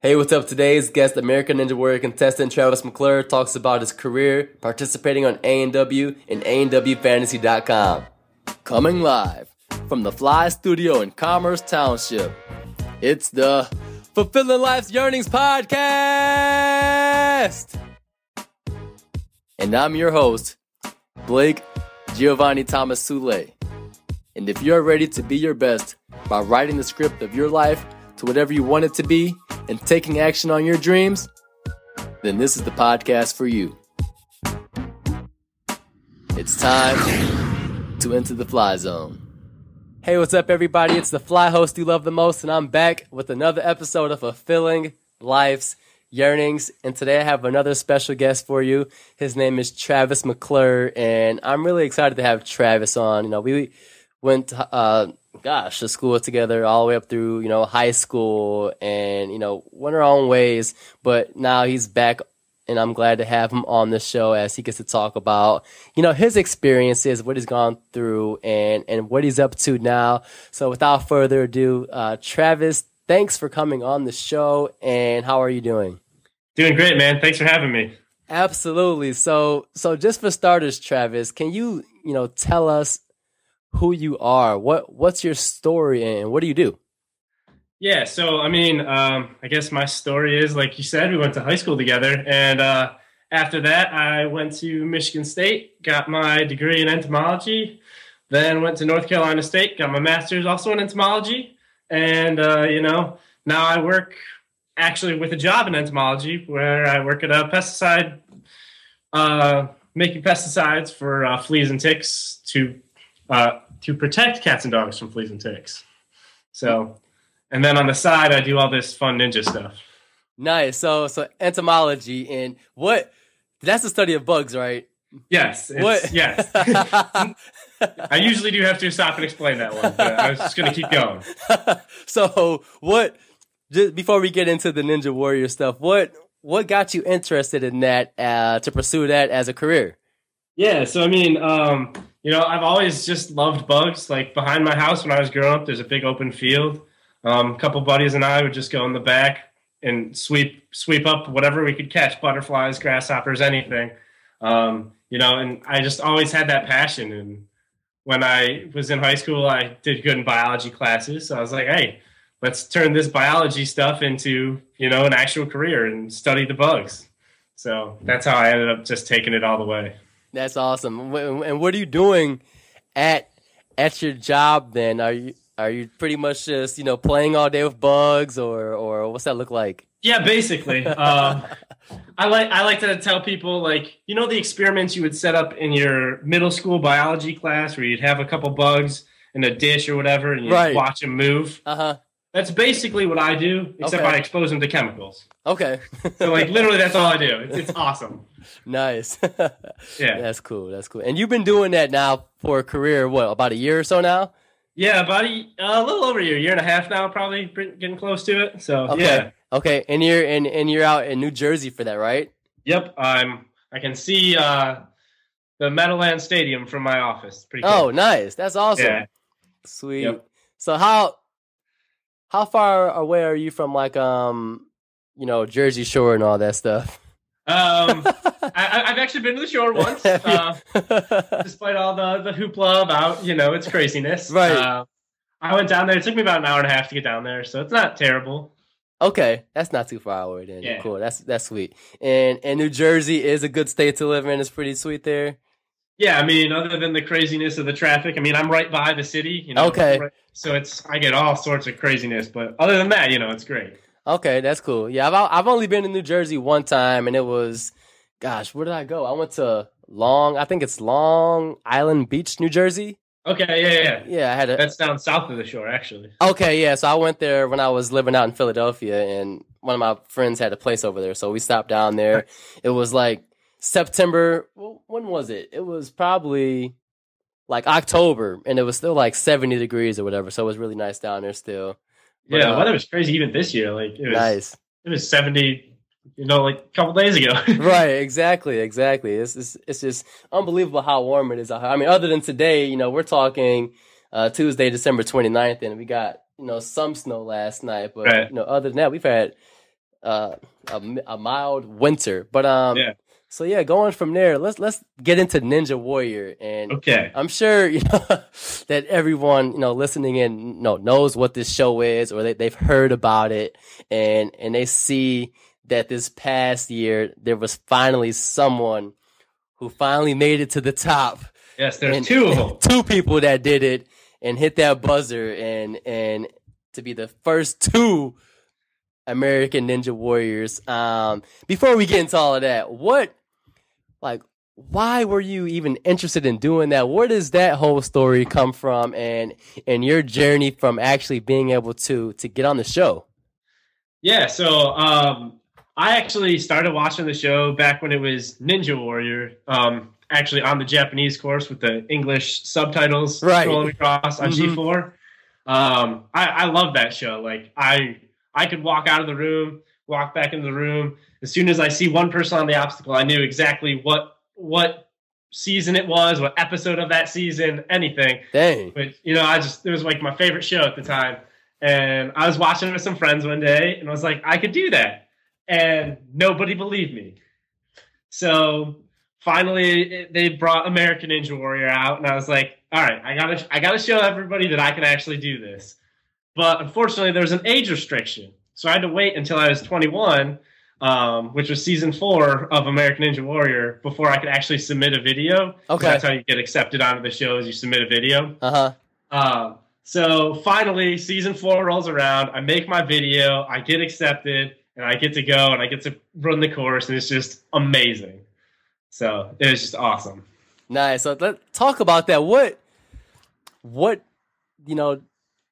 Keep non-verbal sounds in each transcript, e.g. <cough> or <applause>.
Hey, what's up? Today's guest, American Ninja Warrior contestant Travis McClure, talks about his career participating on ANW and ANWFantasy.com. Coming live from the Fly Studio in Commerce Township, it's the Fulfilling Life's Yearnings Podcast! And I'm your host, Blake Giovanni Thomas Sule. And if you're ready to be your best by writing the script of your life to whatever you want it to be and taking action on your dreams, then this is the podcast for you. It's time to enter the fly zone. Hey, what's up, everybody? It's the fly host you love the most, and I'm back with another episode of Fulfilling Life's Yearnings. And today I have another special guest for you. His name is Travis McClure, and I'm really excited to have Travis on. You know, we went uh, gosh, the school together all the way up through, you know, high school and, you know, went our own ways. But now he's back and I'm glad to have him on the show as he gets to talk about, you know, his experiences, what he's gone through and, and what he's up to now. So without further ado, uh, Travis, thanks for coming on the show and how are you doing? Doing great, man. Thanks for having me. Absolutely. So, so just for starters, Travis, can you, you know, tell us who you are. What what's your story and what do you do? Yeah, so I mean, um, I guess my story is like you said, we went to high school together, and uh, after that, I went to Michigan State, got my degree in entomology, then went to North Carolina State, got my master's also in entomology, and uh, you know now I work actually with a job in entomology where I work at a pesticide, uh, making pesticides for uh, fleas and ticks to uh, to protect cats and dogs from fleas and ticks. So, and then on the side, I do all this fun ninja stuff. Nice. So, so entomology and what? That's the study of bugs, right? Yes. What? Yes. <laughs> I usually do have to stop and explain that one, but I was just going to keep going. <laughs> so, what? Just before we get into the Ninja Warrior stuff, what what got you interested in that uh, to pursue that as a career? Yeah. So, I mean, um, you know, I've always just loved bugs. Like behind my house when I was growing up, there's a big open field. Um, a couple buddies and I would just go in the back and sweep sweep up whatever we could catch butterflies, grasshoppers, anything. Um, you know, and I just always had that passion. And when I was in high school, I did good in biology classes. So I was like, hey, let's turn this biology stuff into, you know, an actual career and study the bugs. So that's how I ended up just taking it all the way. That's awesome. And what are you doing at at your job then? Are you are you pretty much just you know playing all day with bugs, or or what's that look like? Yeah, basically. <laughs> um, I like I like to tell people like you know the experiments you would set up in your middle school biology class where you'd have a couple bugs in a dish or whatever, and you right. watch them move. Uh huh. That's basically what I do, except okay. I expose them to chemicals. Okay. so like literally, that's all I do. It's, it's awesome. <laughs> Nice. <laughs> yeah, that's cool. That's cool. And you've been doing that now for a career. What about a year or so now? Yeah, about a, a little over a year, year and a half now, probably getting close to it. So okay. yeah. Okay, and you're and, and you're out in New Jersey for that, right? Yep. I'm. I can see uh, the Meadowlands Stadium from my office. Pretty. Cool. Oh, nice. That's awesome. Yeah. Sweet. Yep. So how how far away are you from like um you know Jersey Shore and all that stuff? Um, <laughs> I, have actually been to the shore once, uh, despite all the the hoopla about you know its craziness. Right. Uh, I went down there. It took me about an hour and a half to get down there, so it's not terrible. Okay, that's not too far away then. Yeah. Cool. That's that's sweet. And and New Jersey is a good state to live in. It's pretty sweet there. Yeah, I mean, other than the craziness of the traffic, I mean, I'm right by the city. You know, okay. Right, so it's I get all sorts of craziness, but other than that, you know, it's great. Okay, that's cool. Yeah, I've I've only been in New Jersey one time, and it was, gosh, where did I go? I went to Long. I think it's Long Island Beach, New Jersey. Okay, yeah, yeah, yeah. I had a, that's down south of the shore, actually. Okay, yeah. So I went there when I was living out in Philadelphia, and one of my friends had a place over there, so we stopped down there. <laughs> It was like September. When was it? It was probably like October, and it was still like seventy degrees or whatever. So it was really nice down there still. But, yeah, uh, weather was crazy even this year. Like it was nice. It was seventy, you know, like a couple days ago. <laughs> right. Exactly. Exactly. It's, it's it's just unbelievable how warm it is. I mean, other than today, you know, we're talking uh, Tuesday, December 29th, and we got you know some snow last night. But right. you know, other than that, we've had uh, a, a mild winter. But um, Yeah. So yeah, going from there, let's let's get into Ninja Warrior, and Okay. I'm sure you know <laughs> that everyone you know listening in you know, knows what this show is, or they they've heard about it, and and they see that this past year there was finally someone who finally made it to the top. Yes, there's And- two of them. <laughs> two people that did it and hit that buzzer and and to be the first two American Ninja Warriors. Um, before we get into all of that, what like why were you even interested in doing that? Where does that whole story come from and and your journey from actually being able to to get on the show? Yeah, so um, I actually started watching the show back when it was Ninja Warrior, um, actually on the Japanese course with the English subtitles Right. scrolling across on Mhm. G4. Um, I, I love that show. Like I, I could walk out of the room, walk back into the room. As soon as I see one person on the obstacle, I knew exactly what what season it was, what episode of that season, anything. Dang. But you know, I just it was like my favorite show at the time. And I was watching it with some friends one day and I was like, I could do that. And nobody believed me. So finally it- they brought American Ninja Warrior out and I was like, all right, I gotta I gotta show everybody that I can actually do this. But unfortunately there was an age restriction. So I had to wait until I was 21, um, which was season four of American Ninja Warrior, before I could actually submit a video. Okay. That's how you get accepted onto the show is you submit a video. Uh huh. Um, so finally, season four rolls around. I make my video, I get accepted, and I get to go and I get to run the course, and it's just amazing. So it was just awesome. Nice. So let's talk about that. What, what, you know,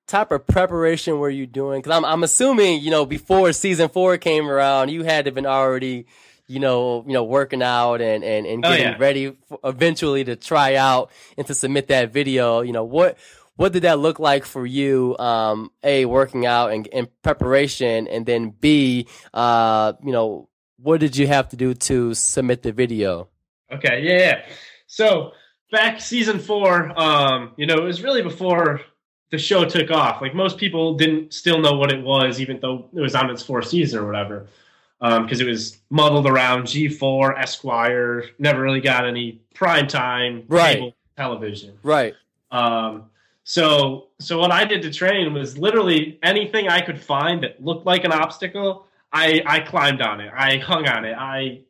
type of preparation were you doing? Because I'm, I'm assuming, you know, before season four came around, you had to been already, you know, you know, working out and and and Oh, getting yeah. ready for eventually to try out and to submit that video. You know, what what did that look like for you? Um, a working out and, and preparation, and then B, uh, you know, what did you have to do to submit the video? Okay, yeah, yeah. So back season four, um, you know, it was really before the show took off. Like most people didn't still know what it was, even though it was on its fourth season or whatever. Because it was muddled around G4, Esquire, never really got any prime time Right. cable television. Right. Um, so so what I did to train was literally anything I could find that looked like an obstacle. I I climbed on it. I hung on it. I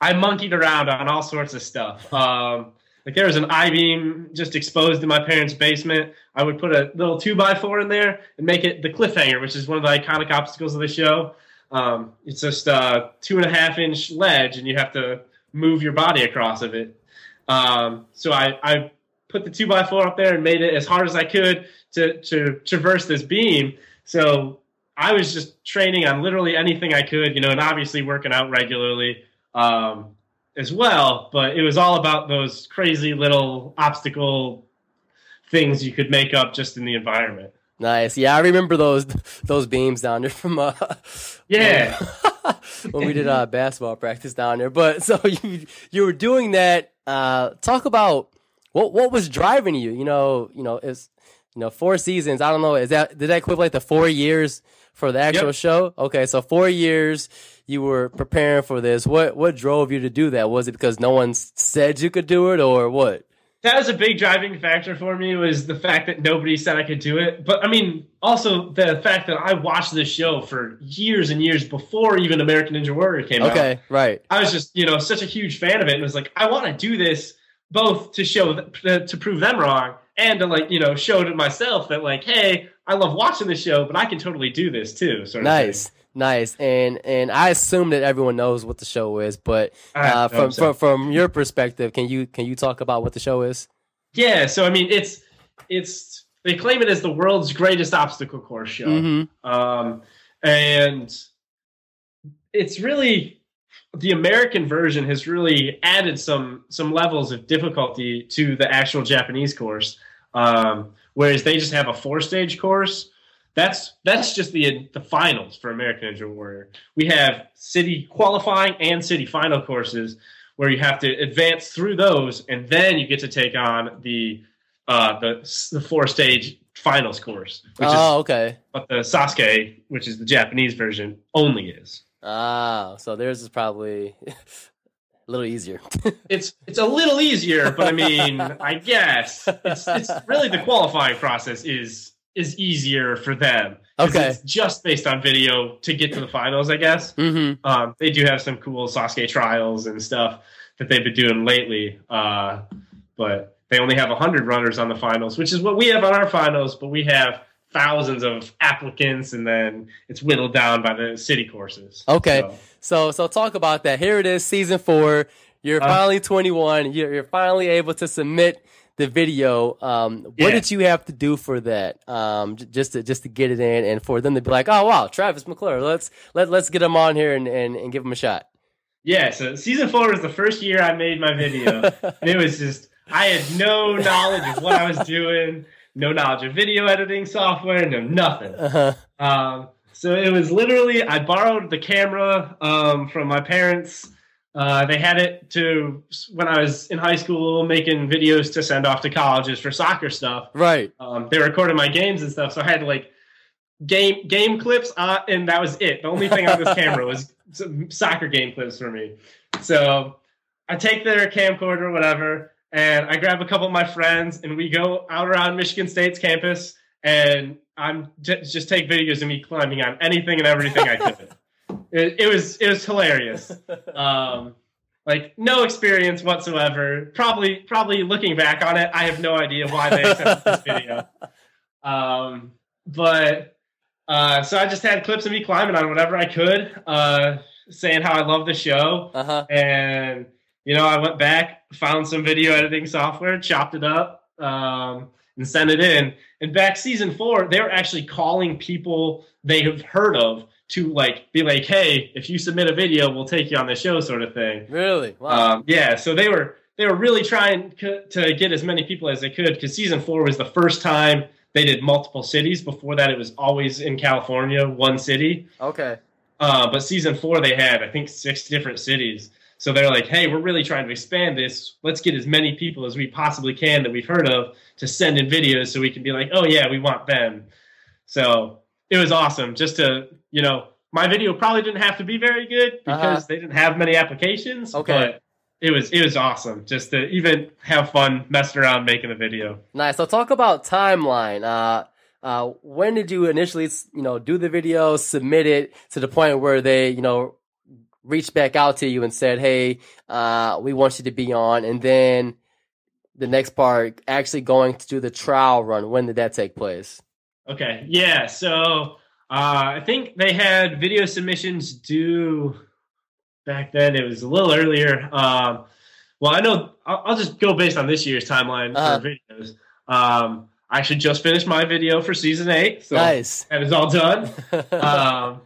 I monkeyed around on all sorts of stuff. Um, like there was an I beam just exposed in my parents' basement. I would put a little two by four in there and make it the cliffhanger, which is one of the iconic obstacles of the show. Um, it's just a two and a half inch ledge, and you have to move your body across of it. Um, so I, I put the two by four up there and made it as hard as I could to to traverse this beam. So I was just training on literally anything I could, you know, and obviously working out regularly um, as well. But it was all about those crazy little obstacle things you could make up just in the environment. Nice. Yeah, I remember those those beams down there from uh Yeah. <laughs> when we did uh basketball practice down there. But <laughs> so you you were doing that. Uh talk about what what was driving you, you know, you know, is you know, four seasons. I don't know, is that did that equivalent to four years for the actual Yep. show? Okay, so four years you were preparing for this. What what drove you to do that? Was it because no one said you could do it or what? that was a big driving factor for me was the fact that nobody said I could do it. But I mean, also the fact that I watched this show for years and years before even American Ninja Warrior came out. Okay, right. I was just, you know, such a huge fan of it and was like, I want to do this both to show to prove them wrong and to like, you know, show to myself that like, hey, I love watching the show, but I can totally do this too. Sort of Nice, thing. nice, and and I assume that everyone knows what the show is, but uh, from, so. from from your perspective, can you can you talk about what the show is? Yeah, so I mean, it's it's they claim it as the world's greatest obstacle course show. Mm-hmm. um, and it's really the American version has really added some some levels of difficulty to the actual Japanese course, um, whereas they just have a four stage course. That's that's just the the finals for American Ninja Warrior. We have city qualifying and city final courses where you have to advance through those, and then you get to take on the uh, the the four stage finals course, which oh, is okay. what the Sasuke, which is the Japanese version, only is. Ah, so theirs is probably a little easier. <laughs> It's it's a little easier, but I mean, I guess it's it's really the qualifying process is is easier for them. Okay. it's just based on video to get to the finals, I guess. mm-hmm. Um, they do have some cool Sasuke trials and stuff that they've been doing lately. Uh, but they only have 100 runners on the finals, which is what we have on our finals, but we have thousands of applicants and then it's whittled down by the city courses. Okay. So, So, so talk about that. Here it is, season four. You're Uh, finally 21. You're, you're finally able to submit the video. Um, what Yeah. did you have to do for that? Um, j- just to just to get it in, and for them to be like, oh wow, Travis McClure, let's let let's get him on here and, and, and give him a shot. yeah, so season four was the first year I made my video. <laughs> and it was just, I had no knowledge of what I was doing, no knowledge of video editing software, no nothing. Uh-huh. Um, so it was literally I borrowed the camera um, from my parents. Uh, they had it to when I was in high school making videos to send off to colleges for soccer stuff. Right. Um, they recorded my games and stuff, so I had like game game clips, on, and that was it. The only thing on this camera was <laughs> some soccer game clips for me. So I take their camcorder, or whatever, and I grab a couple of my friends, and we go out around Michigan State's campus, and I'm j- just take videos of me climbing on anything and everything I could. <laughs> it, it was it was hilarious. Um, like no experience whatsoever. Probably probably looking back on it, I have no idea why they accepted this <laughs> video. Um, but uh, so I just had clips of me climbing on whatever I could, uh, saying how I love the show. Uh huh. And you know, I went back, found some video editing software, chopped it up, um, and sent it in. And back season four, they were actually calling people they have heard of to like be like, "Hey, if you submit a video, we'll take you on the show," sort of thing. Really? Wow. Um, yeah, so they were they were really trying to get as many people as they could because season four was the first time they did multiple cities. Before that, it was always in California, one city. okay. Uh, but season four, they had I think six different cities. So they're like, hey, we're really trying to expand this. Let's get as many people as we possibly can that we've heard of to send in videos so we can be like, oh yeah, we want them. So it was awesome just to, you know, my video probably didn't have to be very good because Uh-huh. they didn't have many applications. Okay. But it was it was awesome just to even have fun messing around making a video. Nice. So talk about timeline. Uh, uh, when did you initially, you know, do the video, submit it to the point where they, you know, reached back out to you and said, "Hey, uh, we want you to be on," and then the next part, actually going to do the trial run. When did that take place? Okay, yeah. So uh, I think they had video submissions due back then. It was a little earlier. Um, well, I know I'll, I'll just go based on this year's timeline Uh-huh. for videos. Um, I should just finish my video for season eight, so nice. that is all done. <laughs> um,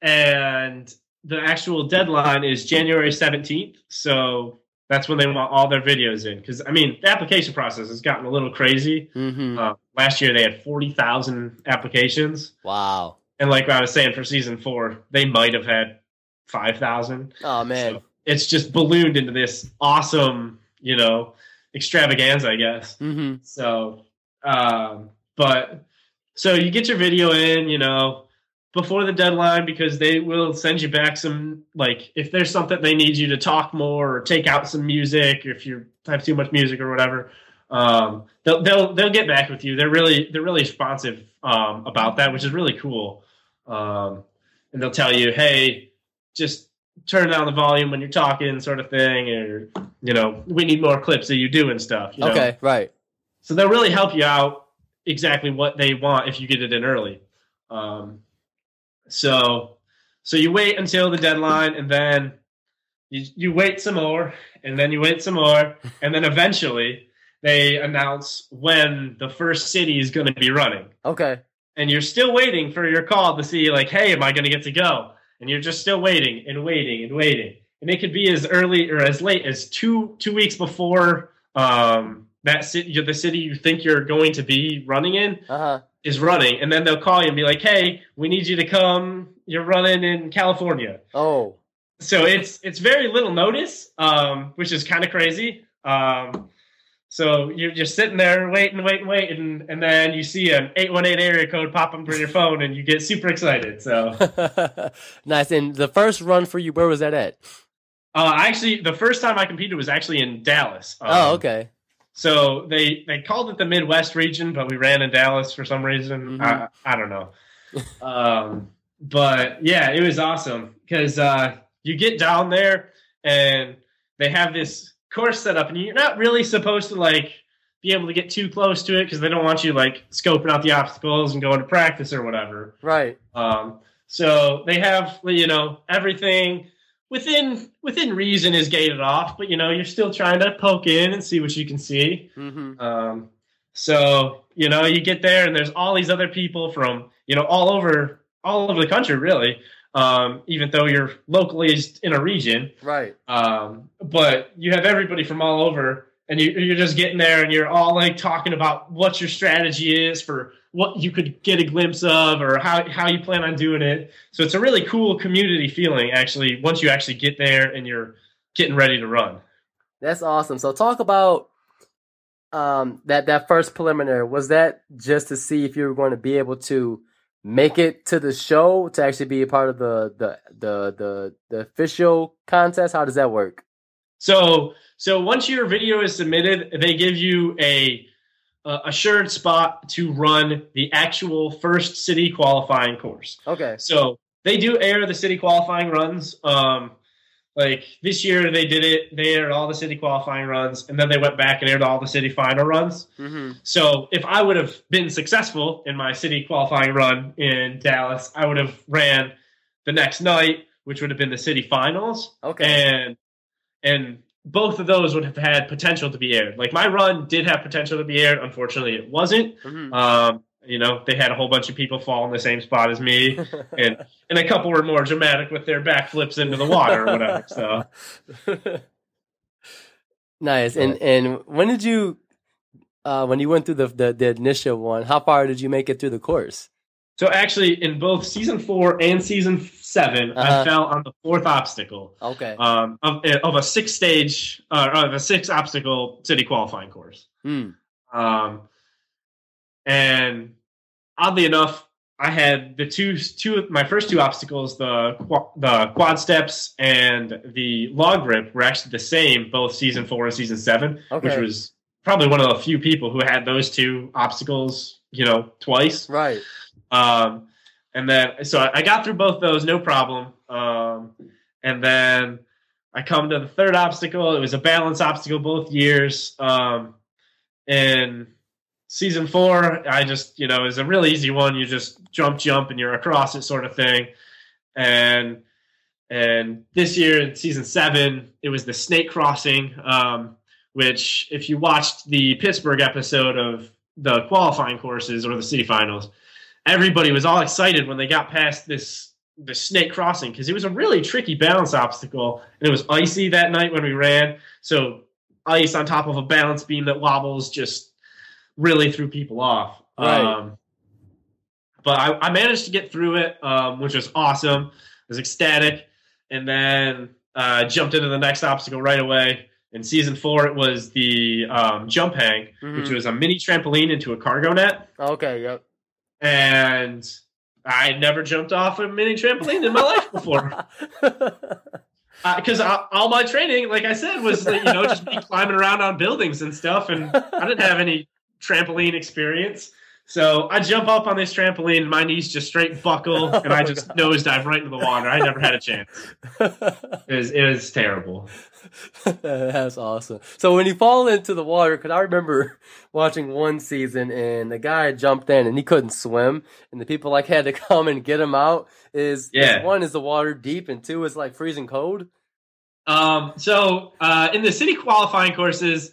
and the actual deadline is January seventeenth. So that's when they want all their videos in. Because I mean, the application process has gotten a little crazy. hmm Uh, last year they had 40,000 applications. Wow. And like I was saying for season four, they might have had 5,000. Oh man. So it's just ballooned into this awesome, you know, extravaganza, I guess. hmm So, um, but so you get your video in, you know, before the deadline because they will send you back some like if there's something they need you to talk more or take out some music if you have too much music or whatever. Um, they'll they'll they'll get back with you. They're really they're really responsive um, about that, which is really cool. Um, and they'll tell you, hey, just turn down the volume when you're talking, sort of thing, or you know, we need more clips of you doing stuff. You know? Okay. Right. So they'll really help you out exactly what they want if you get it in early. Um, so so you wait until the deadline and then you, you wait some more and then you wait some more <laughs> and then eventually they announce when the first city is going to be running Okay. and you're still waiting for your call to see like hey am i going to get to go and you're just still waiting and waiting and waiting and it could be as early or as late as two two weeks before um, that city the city you think you're going to be running in Uh huh. Is running and then they'll call you and be like hey we need you to come you're running in california Oh. so it's it's very little notice um, which is kind of crazy um, So you're just sitting there waiting, waiting, waiting, and then you see an 818 area code pop up on your phone and you get super excited. So, <laughs> nice. And the first run for you, where was that at? uh, actually, the first time I competed was actually in Dallas. Um, oh, okay. So they, they called it the Midwest region, but we ran in Dallas for some reason. Mhm. I, I don't know. um, but yeah, it was awesome because uh, you get down there and they have this course set up, and you're not really supposed to like be able to get too close to it because they don't want you like scoping out the obstacles and going to practice or whatever. Right. Um, so they have you know everything within within reason is gated off, but you know you're still trying to poke in and see what you can see. Mm-hmm. Um, so you know, you get there, and there's all these other people from you know all over all over the country, really. Um, even though you're locally in a region, Right. um, but you have everybody from all over, and you, you're just getting there, and you're all like talking about what your strategy is for what you could get a glimpse of, or how how you plan on doing it. So it's a really cool community feeling, actually, once you actually get there and you're getting ready to run. That's awesome. So talk about um that that first preliminary. Was that just to see if you were going to be able to make it to the show to actually be a part of the the the the, the official contest? How does that work? So so once your video is submitted, they give you a uh, assured spot to run the actual first city qualifying course. Okay. So they do air the city qualifying runs. Um, like this year, they did it. They aired all the city qualifying runs, and then they went back and aired all the city final runs. Mm-hmm. So if I would have been successful in my city qualifying run in Dallas, I would have ran the next night, which would have been the city finals Okay. and and both of those would have had potential to be aired. Like my run did have potential to be aired. Unfortunately, it wasn't. Mhm. Um, you know, they had a whole bunch of people fall in the same spot as me, and <laughs> and a couple were more dramatic with their backflips into the water or whatever. So <laughs> nice. And and when did you uh when you went through the, the the initial one, how far did you make it through the course? So actually, in both season four and season 7 Uh-huh. I fell on the fourth obstacle Okay. um, of, of a six stage uh, of a six obstacle city qualifying course. Hmm. Um, and oddly enough, I had the two two my first two obstacles, the the quad steps and the log grip, were actually the same both season four and season seven, which was probably one of the few people who had those two obstacles, you know, twice. Right. Um, and then so I got through both those, no problem. Um, and then I come to the third obstacle. It was a balance obstacle both years. Um, and season four, I just you know was a really easy one. You just jump, jump, and you're across it, sort of thing. And and this year in season seven, it was the snake crossing, um, which if you watched the Pittsburgh episode of the qualifying courses or the city finals, everybody was all excited when they got past this the snake crossing because it was a really tricky balance obstacle and it was icy that night when we ran. So ice on top of a balance beam that wobbles just really threw people off. Right. Um, but I, I managed to get through it, um, which was awesome. I was ecstatic, and then uh, jumped into the next obstacle right away. In season four, it was the um, jump hang, which Mhm. was a mini trampoline into a cargo net, Okay. Yep. And I had never jumped off a mini trampoline in my life before. <laughs> Uh, because all my training, like I said, was you know just climbing around on buildings and stuff, and I didn't have any trampoline experience. So I jump up on this trampoline, my knees just straight buckle, and I just <laughs> nosedive right into the water. I never had a chance. <laughs> It was, it was terrible. <laughs> That's awesome. So when you fall into the water, because I remember watching one season and the guy jumped in and he couldn't swim, and the people like had to come and get him out. Is is Yeah. one is the water deep, and two is like freezing cold. Um, so uh, in the city qualifying courses,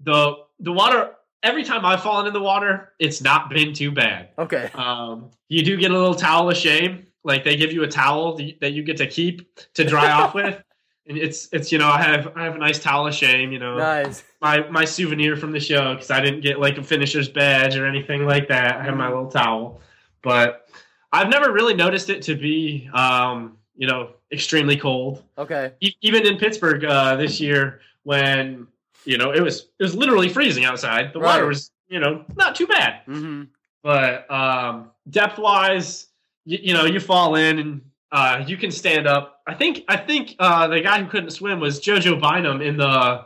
the the water every time I've fallen in the water, it's not been too bad. Okay. Um, you do get a little towel of shame. Like they give you a towel that you- get to keep to dry off <laughs> with. And it's it's you know I have I have a nice towel of shame you know Nice. my my souvenir from the show because I didn't get like a finisher's badge or anything like that I have my little towel but I've never really noticed it to be um, you know extremely cold Okay. E- even in Pittsburgh uh, this year when you know, it was it was literally freezing outside. The water was, you know, not too bad. Mm-hmm. But um, depth wise, you, you know, you fall in and uh, you can stand up. I think I think uh, the guy who couldn't swim was Jojo Bynum in the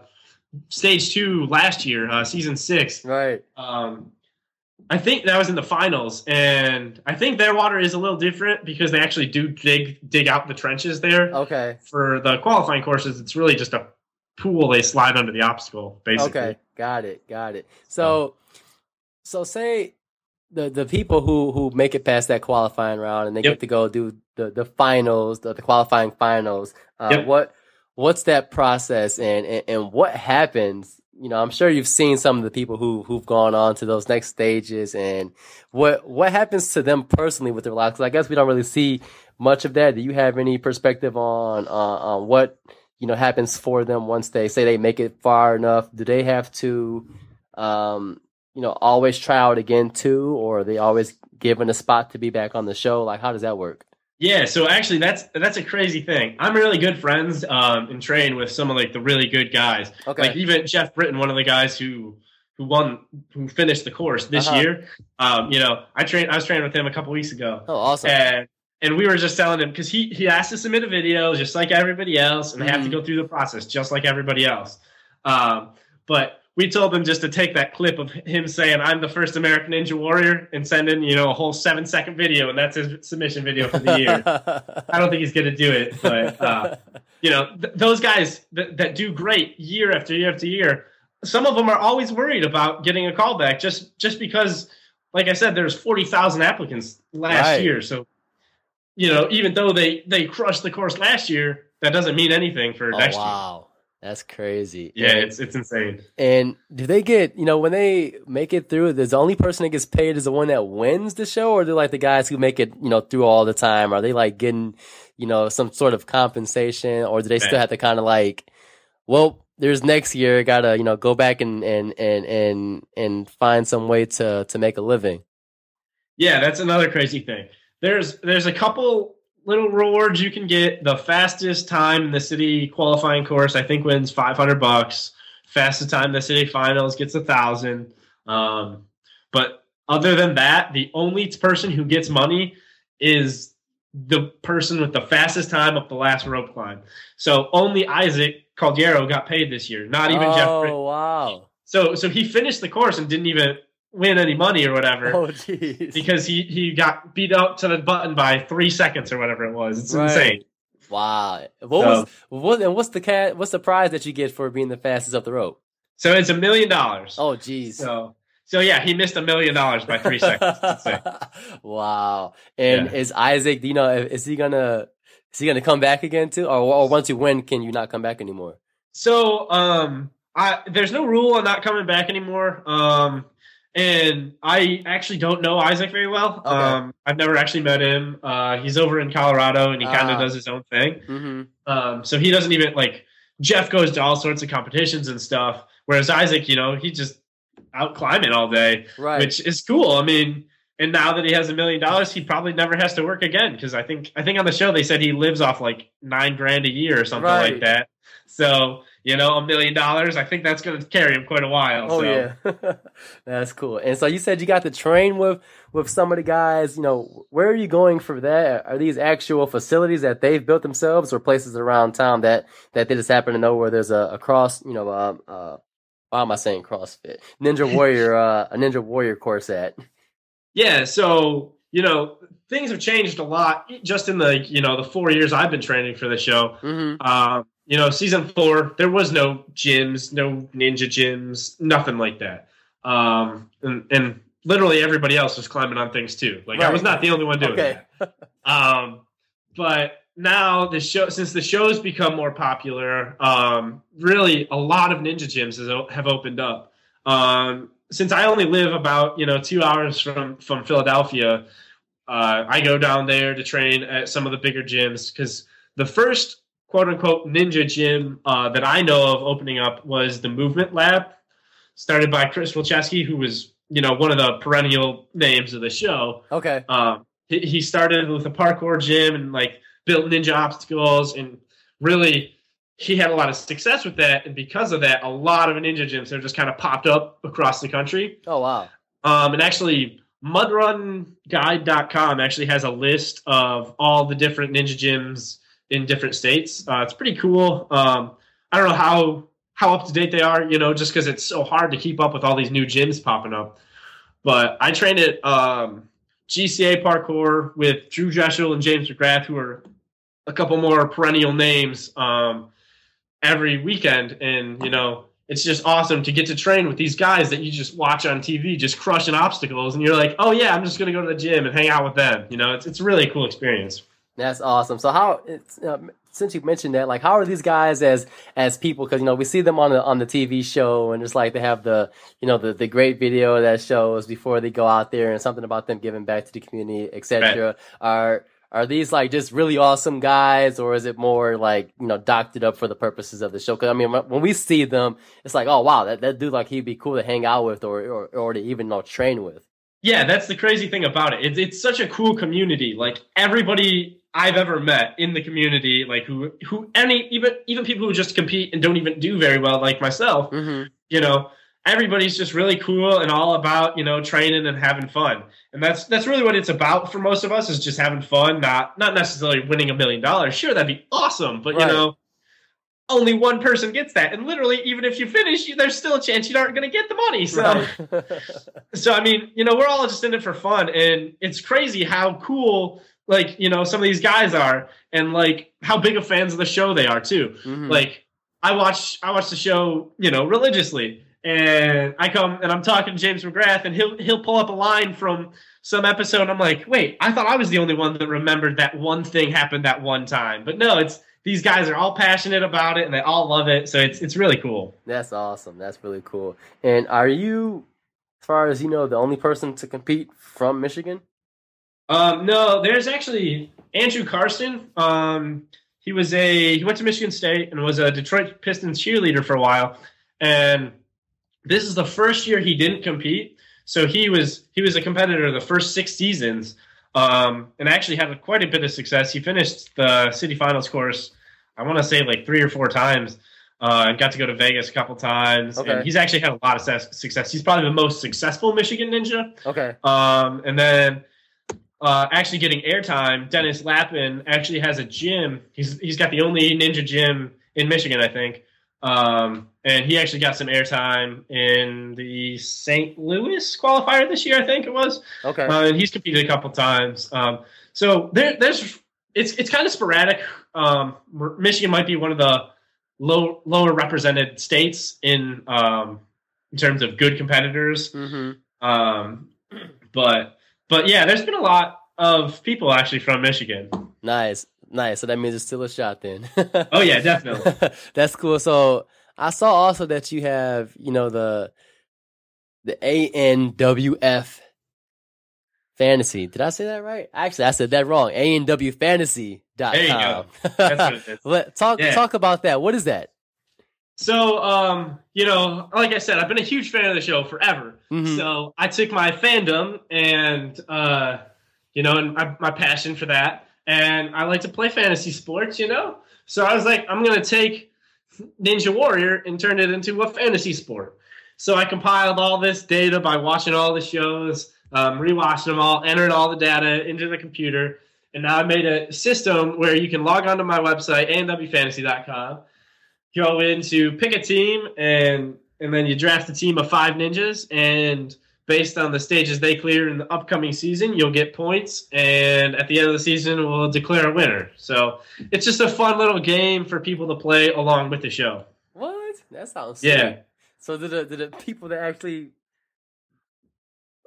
stage two last year, uh, season six. Right. Um, I think that was in the finals, and I think their water is a little different because they actually do dig dig out the trenches there. Okay. For the qualifying courses, it's really just a pool they slide under the obstacle, basically. Okay. Got it. Got it. So, so say the the people who who make it past that qualifying round and they Yep. get to go do the the finals, the, the qualifying finals. Uh, Yep. What what's that process and, and and what happens? You know, I'm sure you've seen some of the people who who've gone on to those next stages, and what what happens to them personally with their lives? 'Cause I guess we don't really see much of that. Do you have any perspective on on, on what you know happens for them once they say they make it far enough? Do they have to, um, you know, always try out again too, or are they always given a spot to be back on the show? Like, how does that work? Yeah, so actually, that's that's a crazy thing. I'm really good friends um, and train with some of like the really good guys. Okay, Like even Geoff Britten, one of the guys who who won, who finished the course this Uh-huh. year. Um, you know, I trained. I was training with him a couple weeks ago, oh, awesome. and and we were just telling him because he he has to submit a video just like everybody else, and they have to Mhm. go through the process just like everybody else. Um, but we told him just to take that clip of him saying "I'm the first American Ninja Warrior" and send in you know a whole seven second video, and that's his submission video for the year. <laughs> I don't think he's going to do it, but uh, you know th- those guys that, that do great year after year after year. Some of them are always worried about getting a callback just just because, like I said, there's forty thousand applicants last Right. year. So, you know, even though they they crushed the course last year, that doesn't mean anything for oh, next year. wow, that's crazy. Yeah, And- it's it's insane. And do they get, you know, when they make it through, is the only person that gets paid is the one that wins the show, or do like the guys who make it, you know, through all the time? Are they like getting, you know, some sort of compensation, or do they still have to kind of like, well, there's next year, gotta, you know, go back and and and and and find some way to to make a living. Yeah, that's another crazy thing. There's there's a couple little rewards you can get. The fastest time in the city qualifying course, I think, wins five hundred bucks. Fastest time in the city finals gets a thousand. Um, but other than that, the only person who gets money is the person with the fastest time up the last rope climb. So only Isaac Caldiero got paid this year, not even Geoff. oh wow! So so he finished the course and didn't even win any money or whatever Oh jeez! because he he got beat up to the button by three seconds or whatever it was. It's Right. insane. Wow! What So- was what? And what's the cat? What's the prize that you get for being the fastest up the rope? So it's a million dollars. Oh jeez! So so yeah, he missed a million dollars by three seconds. <laughs> Wow. And Yeah. is Isaac, do you know, is he gonna, is he gonna come back again too? Or, or once you win, can you not come back anymore? So um, I there's no rule on not coming back anymore. Um, and I actually don't know Isaac very well. Okay. Um, I've never actually met him. Uh, he's over in Colorado and he kind Ah. of does his own thing. Mm-hmm. Um, so he doesn't even like Geoff goes to all sorts of competitions and stuff, whereas Isaac, you know, he just out climbing all day, Right. which is cool. I mean, and now that he has a million dollars, he probably never has to work again because I think I think on the show they said he lives off like nine grand a year or something Right. like that. So you know, a million dollars, I think that's going to carry him quite a while. oh so. yeah. <laughs> That's cool. And so you said you got to train with, with some of the guys, you know, where are you going for that? Are these actual facilities that they've built themselves or places around town that, that they just happen to know where there's a, a cross, you know, um, uh, why am I saying CrossFit? Ninja <laughs> Warrior, uh, a Ninja Warrior course at. Yeah, so you know things have changed a lot just in the you know the four years I've been training for the show. Mm-hmm. Um, you know, season four, there was no gyms, no ninja gyms, nothing like that. Um, and, and literally everybody else was climbing on things too. Like I was not the only one doing Okay. that. Um, but now the show, since the show's become more popular, um, really a lot of ninja gyms has, have opened up. Um, since I only live about you know two hours from from Philadelphia, uh, I go down there to train at some of the bigger gyms because the first quote unquote ninja gym uh, that I know of opening up was the Movement Lab, started by Chris Wilczewski, who was you know one of the perennial names of the show. Okay. Um, he, he started with a parkour gym and like built ninja obstacles and really he had a lot of success with that, and because of that, a lot of ninja gyms have just kind of popped up across the country. Oh wow! Um, and actually, MudRunGuide.com actually has a list of all the different ninja gyms in different states. Uh, it's pretty cool. Um, I don't know how how up to date they are, you know, just because it's so hard to keep up with all these new gyms popping up. But I trained at um, GCA Parkour with Drew Drechsel and James McGrath, who are a couple more perennial names um, every weekend, and you know it's just awesome to get to train with these guys that you just watch on TV, just crushing obstacles, and you're like, oh yeah, I'm just gonna go to the gym and hang out with them. You know, it's it's really a cool experience. That's awesome. So how it's, uh, since you mentioned that, like, how are these guys as as people? Because you know we see them on the on the TV show, and it's like they have the you know the the great video that shows before they go out there, and something about them giving back to the community, etc. Right. Are are these like just really awesome guys, or is it more like you know doctored up for the purposes of the show? Because I mean, when we see them, it's like, oh wow, that, that dude like he'd be cool to hang out with, or or, or to even know train with. Yeah, that's the crazy thing about it. It's it's such a cool community. Like everybody I've ever met in the community, like who who any even even people who just compete and don't even do very well, like myself. Mm-hmm. You know, everybody's just really cool and all about you know training and having fun, and that's that's really what it's about for most of us is just having fun, not not necessarily winning a million dollars. Sure, that'd be awesome, but right. you know. Only one person gets that, and literally, even if you finish, there's still a chance you aren't going to get the money. So, right. so I mean, you know, we're all just in it for fun, and it's crazy how cool like you know some of these guys are and like how big of fans of the show they are too. Mm-hmm. like i watch i watch the show you know religiously. And i come and i'm talking to james mcgrath and he'll he'll pull up a line from some episode and i'm like wait i thought i was the only one that remembered that one thing happened that one time. But no it's these guys are all passionate about it and they all love it. So it's it's really cool. That's awesome. That's really cool. And are you as far as you know the only person to compete from michigan um, no, there's actually Andrew Karsten. Um, he was a he went to Michigan State and was a Detroit Pistons cheerleader for a while. And this is the first year he didn't compete. So he was he was a competitor the first six seasons, um, and actually had quite a bit of success. He finished the city finals course, I want to say like three or four times. Uh, got to go to Vegas a couple times, okay. and he's actually had a lot of success. He's probably the most successful Michigan ninja. Okay. Um, and then uh, actually getting airtime, Dennis Lappin actually has a gym. He's he's got the only ninja gym in Michigan, I think. Um, and he actually got some airtime in the St. Louis qualifier this year, I think it was. Okay. Uh, and he's competed a couple times. Um, so there, there's it's it's kind of sporadic. Um, Michigan might be one of the low lower represented states in um, in terms of good competitors. Mm-hmm. Um, but but yeah, there's been a lot of people actually from Michigan. Nice, nice. So that means it's still a shot then. <laughs> oh yeah, definitely. <laughs> That's cool. So I saw also that you have, you know, the the ANWF fantasy. Did I say that right? Actually, I said that wrong. ANWfantasy.com. There you go. That's what it is. <laughs> Let, talk yeah. talk about that. What is that? So, um, you know, like I said, I've been a huge fan of the show forever. Mm-hmm. So I took my fandom and, uh, you know, and my, my passion for that. And I like to play fantasy sports, you know? So I was like, I'm going to take Ninja Warrior and turn it into a fantasy sport. So I compiled all this data by watching all the shows, um, rewatching them all, entered all the data into the computer. And now I made a system where you can log onto my website, anwfantasy.com go into pick a team and and then you draft a team of five ninjas and based on the stages they clear in the upcoming season you'll get points and at the end of the season we'll declare a winner. So it's just a fun little game for people to play along with the show. What? That sounds yeah. so did the, did the people that actually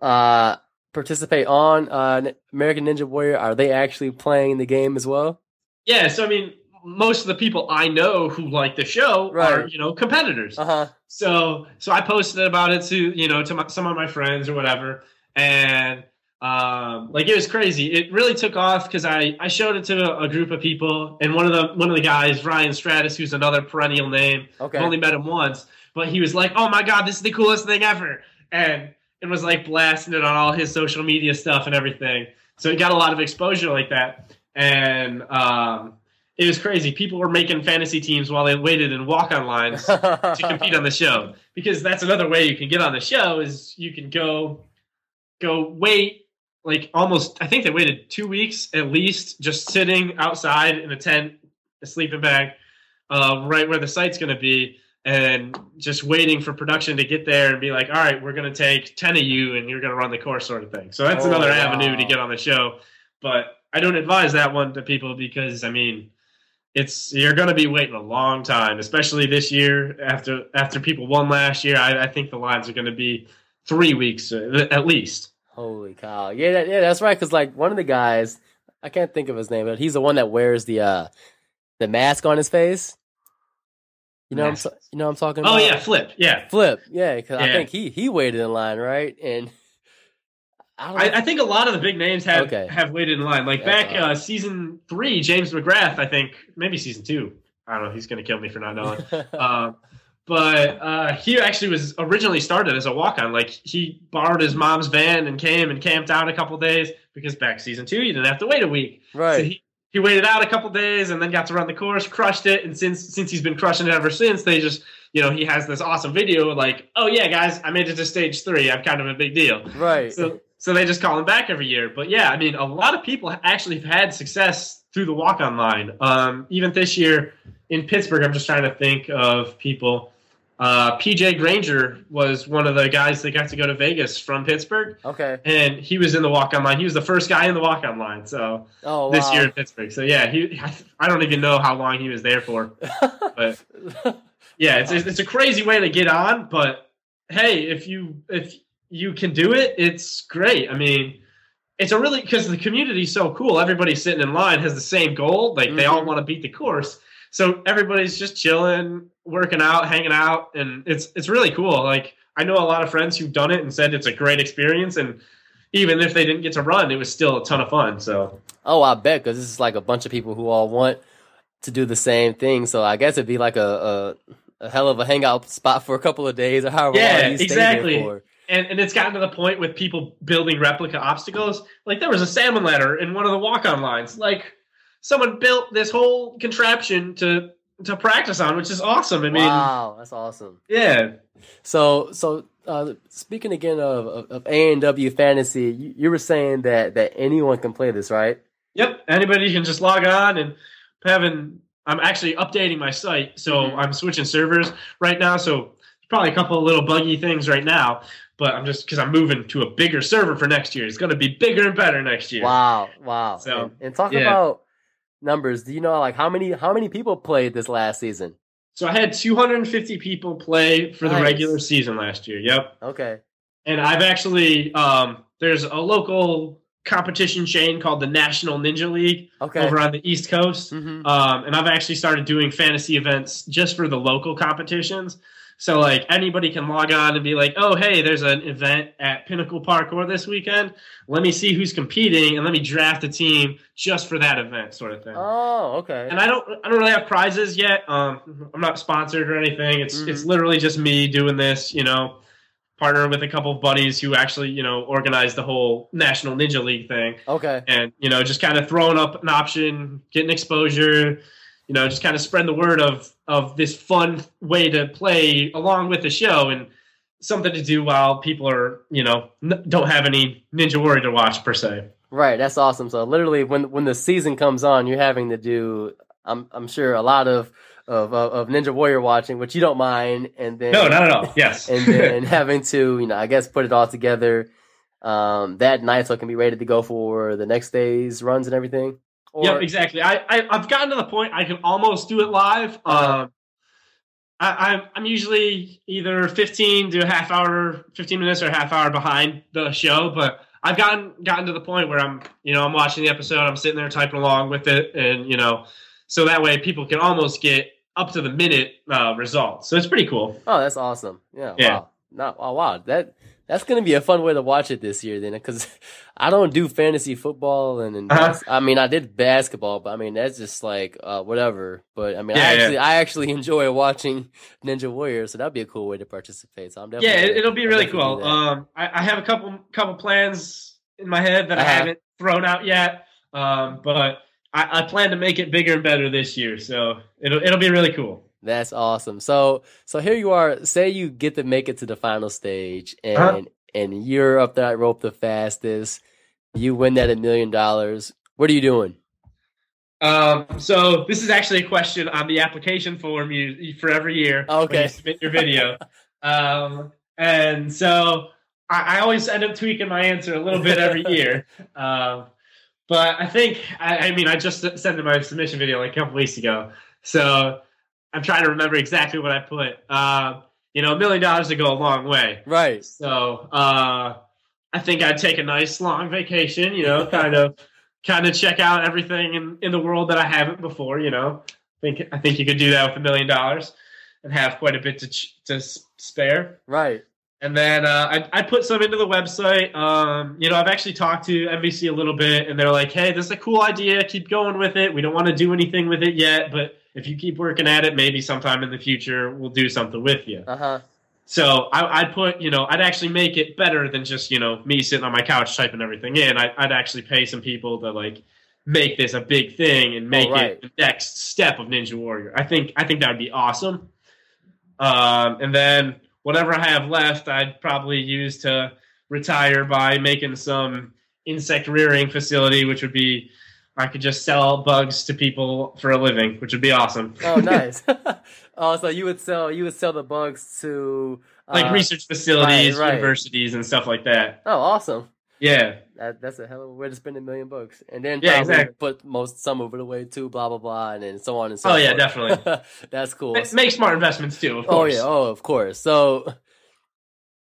uh participate on uh american ninja warrior are they actually playing the game as well? Yeah so i mean most of the people I know who like the show right. are, you know, competitors. Uh-huh. So, so I posted about it to, you know, to my, some of my friends or whatever. And, um, like it was crazy. It really took off because I, I showed it to a, a, group of people and one of the, one of the guys, Ryan Stratis, who's another perennial name. Okay. I've only met him once, but he was like, oh my God, this is the coolest thing ever. And it was like blasting it on all his social media stuff and everything. So it got a lot of exposure like that. And, um, it was crazy. People were making fantasy teams while they waited in walk on lines to <laughs> compete on the show because that's another way you can get on the show is you can go go wait like almost I think they waited two weeks at least just sitting outside in a tent, a sleeping bag, uh, right where the site's going to be, and just waiting for production to get there and be like, all right, we're going to take ten of you and you're going to run the course, sort of thing. So that's Oh, another wow. avenue to get on the show, but I don't advise that one to people because I mean. It's you're going to be waiting a long time, especially this year after after people won last year. I, I think the lines are going to be three weeks uh, at least. Holy cow! Yeah, that, yeah, that's right. Because like one of the guys, I can't think of his name, but he's the one that wears the uh the mask on his face. You know, I'm you know I'm talking Oh about. yeah, flip. Yeah, Flip. Yeah, because I think he he waited in line, right? And I don't. I, I think a lot of the big names have Okay. have waited in line. Like That's back uh, season three, James McGrath. I think maybe season two. I don't know. He's going to kill me for not knowing. uh, <laughs> but uh, he actually was originally started as a walk on. Like he borrowed his mom's van and came and camped out a couple days because back season two, you didn't have to wait a week. So right. he, he waited out a couple days and then got to run the course, crushed it, and since since he's been crushing it ever since, they just you know he has this awesome video like, oh yeah, guys, I made it to stage three. I'm kind of a big deal. right. So so they just call him back every year. But yeah, I mean, a lot of people actually have had success through the walk on line. Um, even this year in Pittsburgh, I'm just trying to think of people. Uh, PJ Granger was one of the guys that got to go to Vegas from Pittsburgh, okay. and he was in the walk on line. He was the first guy in the walk on line. So Oh this wow. year in Pittsburgh. So yeah, he I don't even know how long he was there for. But <laughs> yeah, it's it's a crazy way to get on, but hey, if you if you can do it, it's great. I mean, it's a really because the community's so cool. Everybody sitting in line has the same goal. Like they all Mhm. want to beat the course. So everybody's just chilling, working out, hanging out, and it's it's really cool. Like I know a lot of friends who've done it and said it's a great experience, and even if they didn't get to run, it was still a ton of fun. So oh, I bet because this is like a bunch of people who all want to do the same thing. So I guess it'd be like a a, a hell of a hangout spot for a couple of days or however Yeah, long you stay exactly. there for. And and it's gotten to the point with people building replica obstacles. Like there was a salmon ladder in one of the walk-on lines. Like someone built this whole contraption to to practice on, which is awesome. I mean, wow, that's awesome. yeah, So, so uh, speaking again of of, of ANW fantasy, you, you were saying that that anyone can play this, right? yep. Anybody can just log on and having. I'm actually updating my site, so Mhm. I'm switching servers right now. So probably a couple of little buggy things right now, but I'm just because I'm moving to a bigger server for next year. It's going to be bigger and better next year. Wow, wow. So, and, and talk yeah. about numbers. Do you know like how many how many people played this last season? So I had 250 people play for the regular season last year. Yep. Okay. And I've actually um, there's a local competition chain called the National Ninja League Okay. over on the East Coast. hmm Um, and I've actually started doing fantasy events just for the local competitions. So like anybody can log on and be like, oh hey, there's an event at Pinnacle Parkour this weekend. Let me see who's competing and let me draft a team just for that event, sort of thing. Oh, okay. And I don't, I don't really have prizes yet. Um, I'm not sponsored or anything. It's Mhm. it's literally just me doing this. You know, partner with a couple of buddies who actually, you know, organized the whole National Ninja League thing, Okay. and you know, just kind of throwing up an option, getting exposure. You know, just kind of spread the word of of this fun way to play along with the show and something to do while people are, you know, n- don't have any Ninja Warrior to watch per se. Right. That's awesome. So literally, when when the season comes on, you're having to do. I'm I'm sure a lot of of of, Ninja Warrior watching, which you don't mind, and then No, not at all. Yes. <laughs> and then <laughs> having to you know I guess put it all together um, that night so it can be ready to go for the next day's runs and everything. Or, Yep, exactly. I, I I've gotten to the point I can almost do it live. Um, I, I'm I'm usually either 15 to a half hour, 15 minutes or a half hour behind the show, but I've gotten gotten to the point where I'm you know I'm watching the episode, I'm sitting there typing along with it, and you know, so that way people can almost get up to the minute uh, results. So it's pretty cool. Oh, that's awesome. Yeah. Yeah. Wow. No, oh, wow. That that's gonna be a fun way to watch it this year then, because <laughs> I don't do fantasy football and, and Uh-huh. I mean I did basketball, but I mean that's just like uh, whatever. But I mean I Yeah, yeah. actually I actually <laughs> enjoy watching Ninja Warrior, so that'd be a cool way to participate. So I'm definitely Yeah, it'll be really cool. Um, I, I have a couple couple plans in my head that I Uh-huh. haven't thrown out yet. Um, but I, I plan to make it bigger and better this year. So it'll it'll be really cool. That's awesome. So so here you are. Say you get to make it to the final stage, and Uh-huh. and you're up that rope the fastest. You win that a million dollars. What are you doing? Um, so this is actually a question on the application form you for every year. when Okay. you submit your video. um, and so I, I always end up tweaking my answer a little bit every year. <laughs> Um, but I think I, I mean I just sent in my submission video like a couple weeks ago, so I'm trying to remember exactly what I put. Uh, you know, a million dollars to go a long way. Right. So uh, I think I'd take a nice long vacation. You know, kind of, kind of check out everything in, in the world that I haven't before. You know, I think I think you could do that with a million dollars and have quite a bit to ch- to spare. Right. And then uh, I I put some into the website. Um, you know, I've actually talked to NBC a little bit, and they're like, "Hey, this is a cool idea. Keep going with it. We don't want to do anything with it yet, but if you keep working at it, maybe sometime in the future we'll do something with you." Uh huh. So I, I'd put, you know, I'd actually make it better than just, you know, me sitting on my couch typing everything in. I, I'd actually pay some people to like make this a big thing and make right. it the next step of Ninja Warrior. I think I think that would be awesome. Um, and then whatever I have left, I'd probably use to retire by making some insect rearing facility, which would be I could just sell bugs to people for a living, which would be awesome. Oh, nice. <laughs> <laughs> oh, so you would sell you would sell the bugs to like uh, research facilities, right, right. universities, and stuff like that. Oh, awesome. Yeah. That, that's a hell of a way to spend a million bucks, and then Yeah, exactly. put most some of it away too. Blah blah blah, and then so on and so. On. Oh, yeah, definitely. <laughs> that's cool. Ma- Make smart investments too, of course. Oh yeah, oh of course. So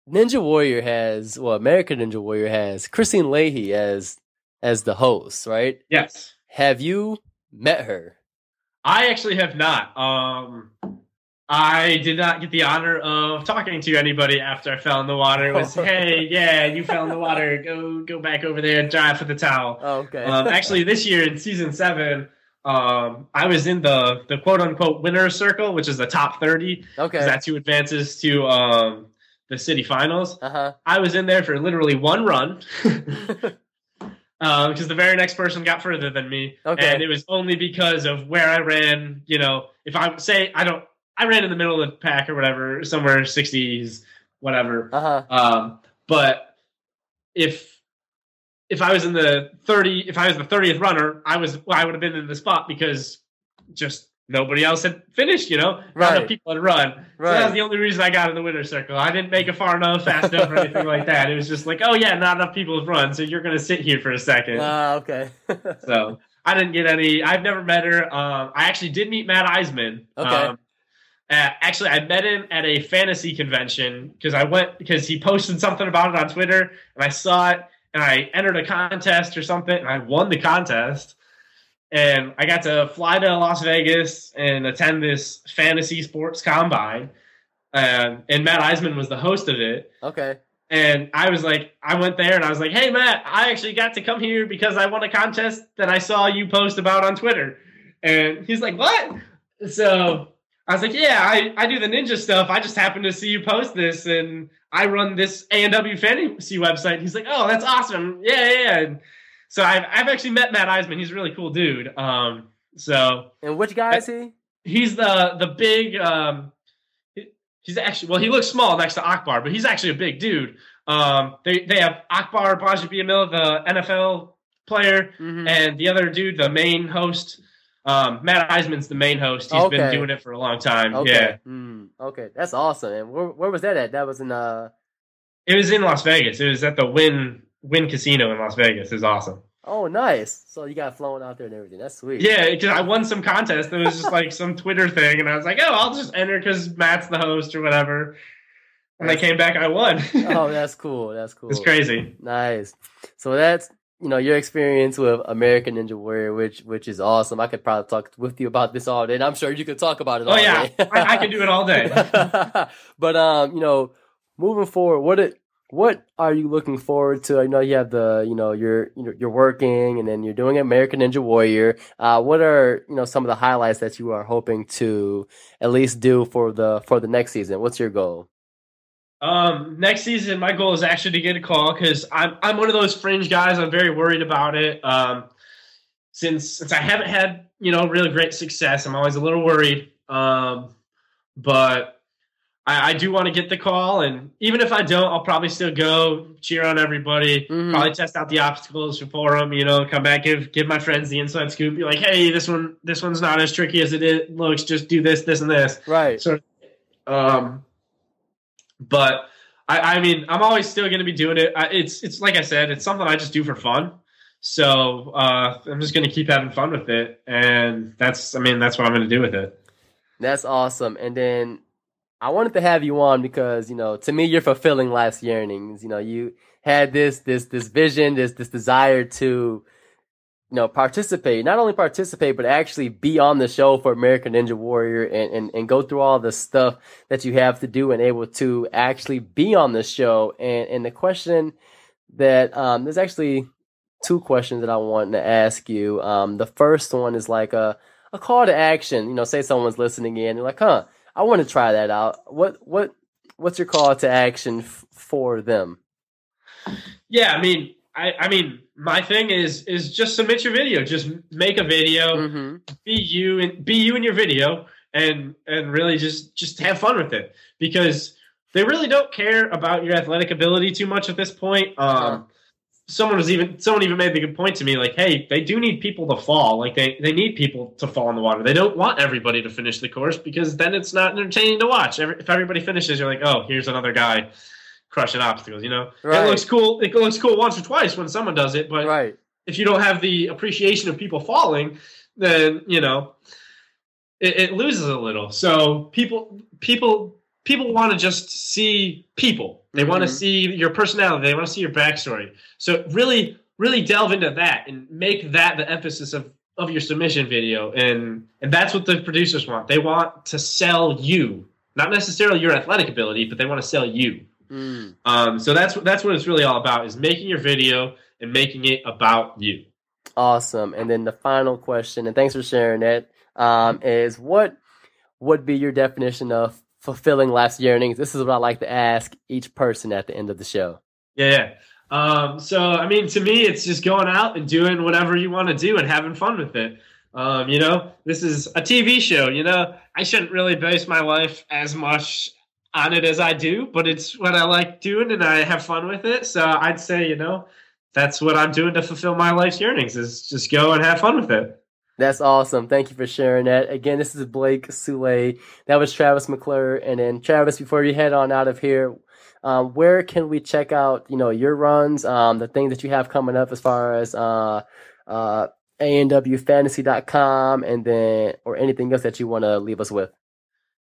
Ninja Warrior has well, American Ninja Warrior has Kristine Leahy as as the host, right? Yes. Have you met her? I actually have not. Um, I did not get the honor of talking to anybody after I fell in the water. It was, <laughs> hey, yeah, you fell in the water. Go go back over there and dive for the towel. Oh, okay. Um, actually, this year in season seven, um, I was in the the quote unquote winner's circle, which is the top thirty. okay. That's who advances to um, the city finals. Uh huh. I was in there for literally one run. <laughs> <laughs> because the very next person got further than me, Okay. and it was only because of where I ran. You know, if I say I don't, I ran in the middle of the pack or whatever, somewhere sixties, whatever. Uh huh. Um, but if if I was in the thirty, if I was the thirtieth runner, I was well, I would have been in the spot because just nobody else had finished. You know, not Right. enough people had run. So that was the only reason I got in the winner's circle. I didn't make it far enough, fast enough, or anything like that. It was just like, oh yeah, not enough people have run, so you're gonna sit here for a second. Ah, okay. <laughs> So I didn't get any. I've never met her. Um, I actually did meet Matt Iseman. Okay. Um, uh, actually, I met him at a fantasy convention because I went because he posted something about it on Twitter, and I saw it, and I entered a contest or something, and I won the contest. And I got to fly to Las Vegas and attend this fantasy sports combine. Um, and Matt Iseman was the host of it. okay. And I was like, I went there and I was like, hey, Matt, I actually got to come here because I won a contest that I saw you post about on Twitter. And he's like, what? So I was like, yeah, I, I do the ninja stuff. I just happened to see you post this and I run this ANW fantasy website. He's like, oh, that's awesome. Yeah, yeah, yeah. And so I've, I've actually met Matt Iseman. He's a really cool dude. Um, so And which guy is he? he's the the big um he's actually well he looks small next to Akbar but he's actually a big dude um they they have Akbar Gbajabiamila the NFL player Mhm. and the other dude the main host um Matt Iseman's the main host He's been doing it for a long time Okay. yeah Mm, okay. That's awesome. And where where was that at? That was in uh. it was in Las Vegas it was at the Wynn Wynn Casino in Las Vegas it was awesome Oh, nice. So you got flown out there and everything. That's sweet. yeah because I won some contest it was just like some Twitter thing and I was like oh I'll just enter because Matt's the host or whatever and I came back I won <laughs> Oh, that's cool. That's cool. It's crazy. Nice. So that's you know your experience with American Ninja Warrior, which which is awesome. I could probably talk with you about this all day, and I'm sure you could talk about it. Oh all yeah, day. I, I can do it all day. <laughs> but um, you know, moving forward, what it what are you looking forward to? I know you have the you know you're you're working and then you're doing American Ninja Warrior. Uh, what are you know some of the highlights that you are hoping to at least do for the for the next season? What's your goal? Um, next season, my goal is actually to get a call because I'm I'm one of those fringe guys. I'm very worried about it. Um, since since I haven't had you know really great success, I'm always a little worried. Um, but I, I do want to get the call, and even if I don't, I'll probably still go cheer on everybody. Mhm. Probably test out the obstacles for them. You know, come back give give my friends the inside scoop. Be like, hey, this one this one's not as tricky as it is, looks. Just do this, this, and this. Right. So, um, but I, I mean, I'm always still going to be doing it. I, it's it's like I said, it's something I just do for fun. So uh, I'm just going to keep having fun with it, and that's I mean that's what I'm going to do with it. That's awesome. And then I wanted to have you on because, you know, to me you're fulfilling life's yearnings. You know, you had this this this vision, this this desire to you know, participate, not only participate, but actually be on the show for American Ninja Warrior and, and, and go through all the stuff that you have to do and able to actually be on the show. And, and the question that, um, there's actually two questions that I want to ask you. Um, the first one is like a, a call to action. You know, say someone's listening in, you're like, huh, I want to try that out. What, what, what's your call to action f- for them? Yeah, I mean, I, I mean, my thing is is just submit your video. Just make a video, Mm-hmm. be you and be you in your video, and and really just just have fun with it because they really don't care about your athletic ability too much at this point. Um, Uh-huh. Someone was even someone even made the good point to me, like, hey, they do need people to fall. Like they they need people to fall in the water. They don't want everybody to finish the course because then it's not entertaining to watch. Every, if everybody finishes, you're like, oh, here's another guy crushing obstacles. You know, Right. it looks cool. It looks cool once or twice when someone does it, but Right. if you don't have the appreciation of people falling, then you know it, it loses a little. So people people people want to just see people. They want to see your personality. They want to see your backstory. So really really delve into that and make that the emphasis of of your submission video and and that's what the producers want. They want to sell you, not necessarily your athletic ability, but they want to sell you. Mm. Um, so that's that's what it's really all about is making your video and making it about you. Awesome. And then the final question, and thanks for sharing that, um, is what would be your definition of fulfilling life's yearnings? This is what I like to ask each person at the end of the show. Yeah. Um, so I mean, to me, it's just going out and doing whatever you want to do and having fun with it. Um, you know, this is a TV show. You know, I shouldn't really base my life as much on it as I do, but it's what I like doing and I have fun with it. So I'd say, you know, that's what I'm doing to fulfill my life's yearnings is just go and have fun with it. That's awesome. Thank you for sharing that. Again, this is Blake Sule. That was Travis McClure. And then Travis, before you head on out of here, um, where can we check out, you know, your runs, um, the things that you have coming up as far as, uh, uh, ANWFantasy.com and then, or anything else that you want to leave us with?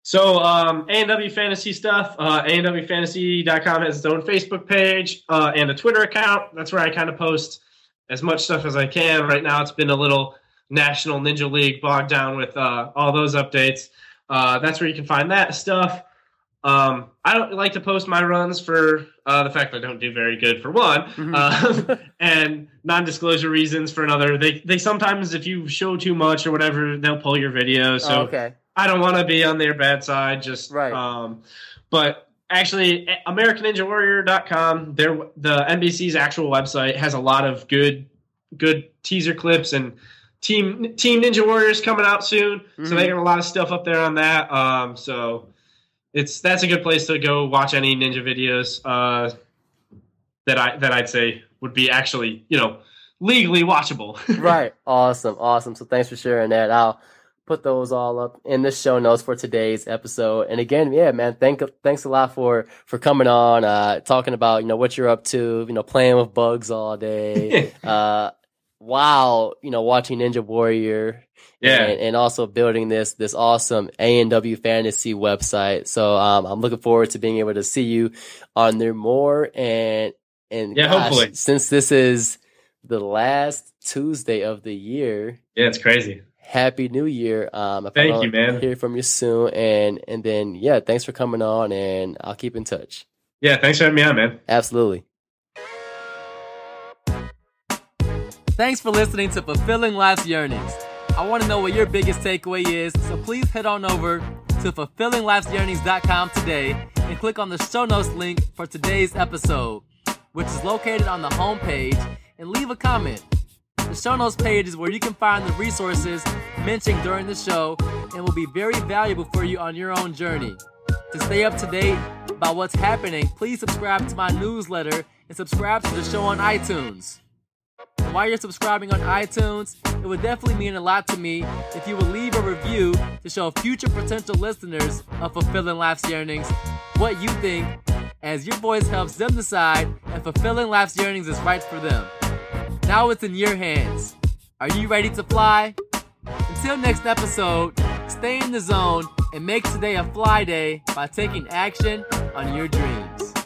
So um, ANW Fantasy stuff, uh, ANWFantasy.com has its own Facebook page uh, and a Twitter account. That's where I kind of post as much stuff as I can. Right now, it's been a little National Ninja League bogged down with uh, all those updates. Uh, that's where you can find that stuff. Um, I don't like to post my runs for uh, the fact that I don't do very good for one, Mhm. uh, <laughs> and non-disclosure reasons for another. They they sometimes if you show too much or whatever, they'll pull your video. So Oh, okay. I don't want to be on their bad side. Just Right. Um, but actually, AmericanNinjaWarrior.com, their the NBC's actual website has a lot of good good teaser clips and team Team Ninja Warriors coming out soon. So Mhm. they got a lot of stuff up there on that. Um, so it's that's a good place to go watch any ninja videos uh, that I that I'd say would be actually you know legally watchable. <laughs> right. Awesome. Awesome. So thanks for sharing that. I'll put those all up in the show notes for today's episode. And again, yeah, man, thank thanks a lot for for coming on, uh, talking about you know what you're up to, you know, playing with bugs all day. <laughs> uh, wow, you know, watching Ninja Warrior. Yeah. And, and also building this this awesome ANW fantasy website. So um, I'm looking forward to being able to see you on there more and and Yeah, gosh, hopefully. since this is the last Tuesday of the year, yeah, it's crazy. Happy New Year! Um, Thank you, man. Hear from you soon, and and then yeah, thanks for coming on, and I'll keep in touch. Yeah, thanks for having me on, man. Absolutely. Thanks for listening to Fulfilling Life's Yearnings. I want to know what your biggest takeaway is, so please head on over to fulfillinglifesyearnings.com today and click on the show notes link for today's episode, which is located on the home page, and leave a comment. The show notes page is where you can find the resources mentioned during the show and will be very valuable for you on your own journey. To stay up to date about what's happening, please subscribe to my newsletter and subscribe to the show on iTunes. While you're subscribing on iTunes, it would definitely mean a lot to me if you would leave a review to show future potential listeners of Fulfilling Life's Yearnings what you think, as your voice helps them decide if Fulfilling Life's Yearnings is right for them. Now it's in your hands. Are you ready to fly? Until next episode, stay in the zone and make today a fly day by taking action on your dreams.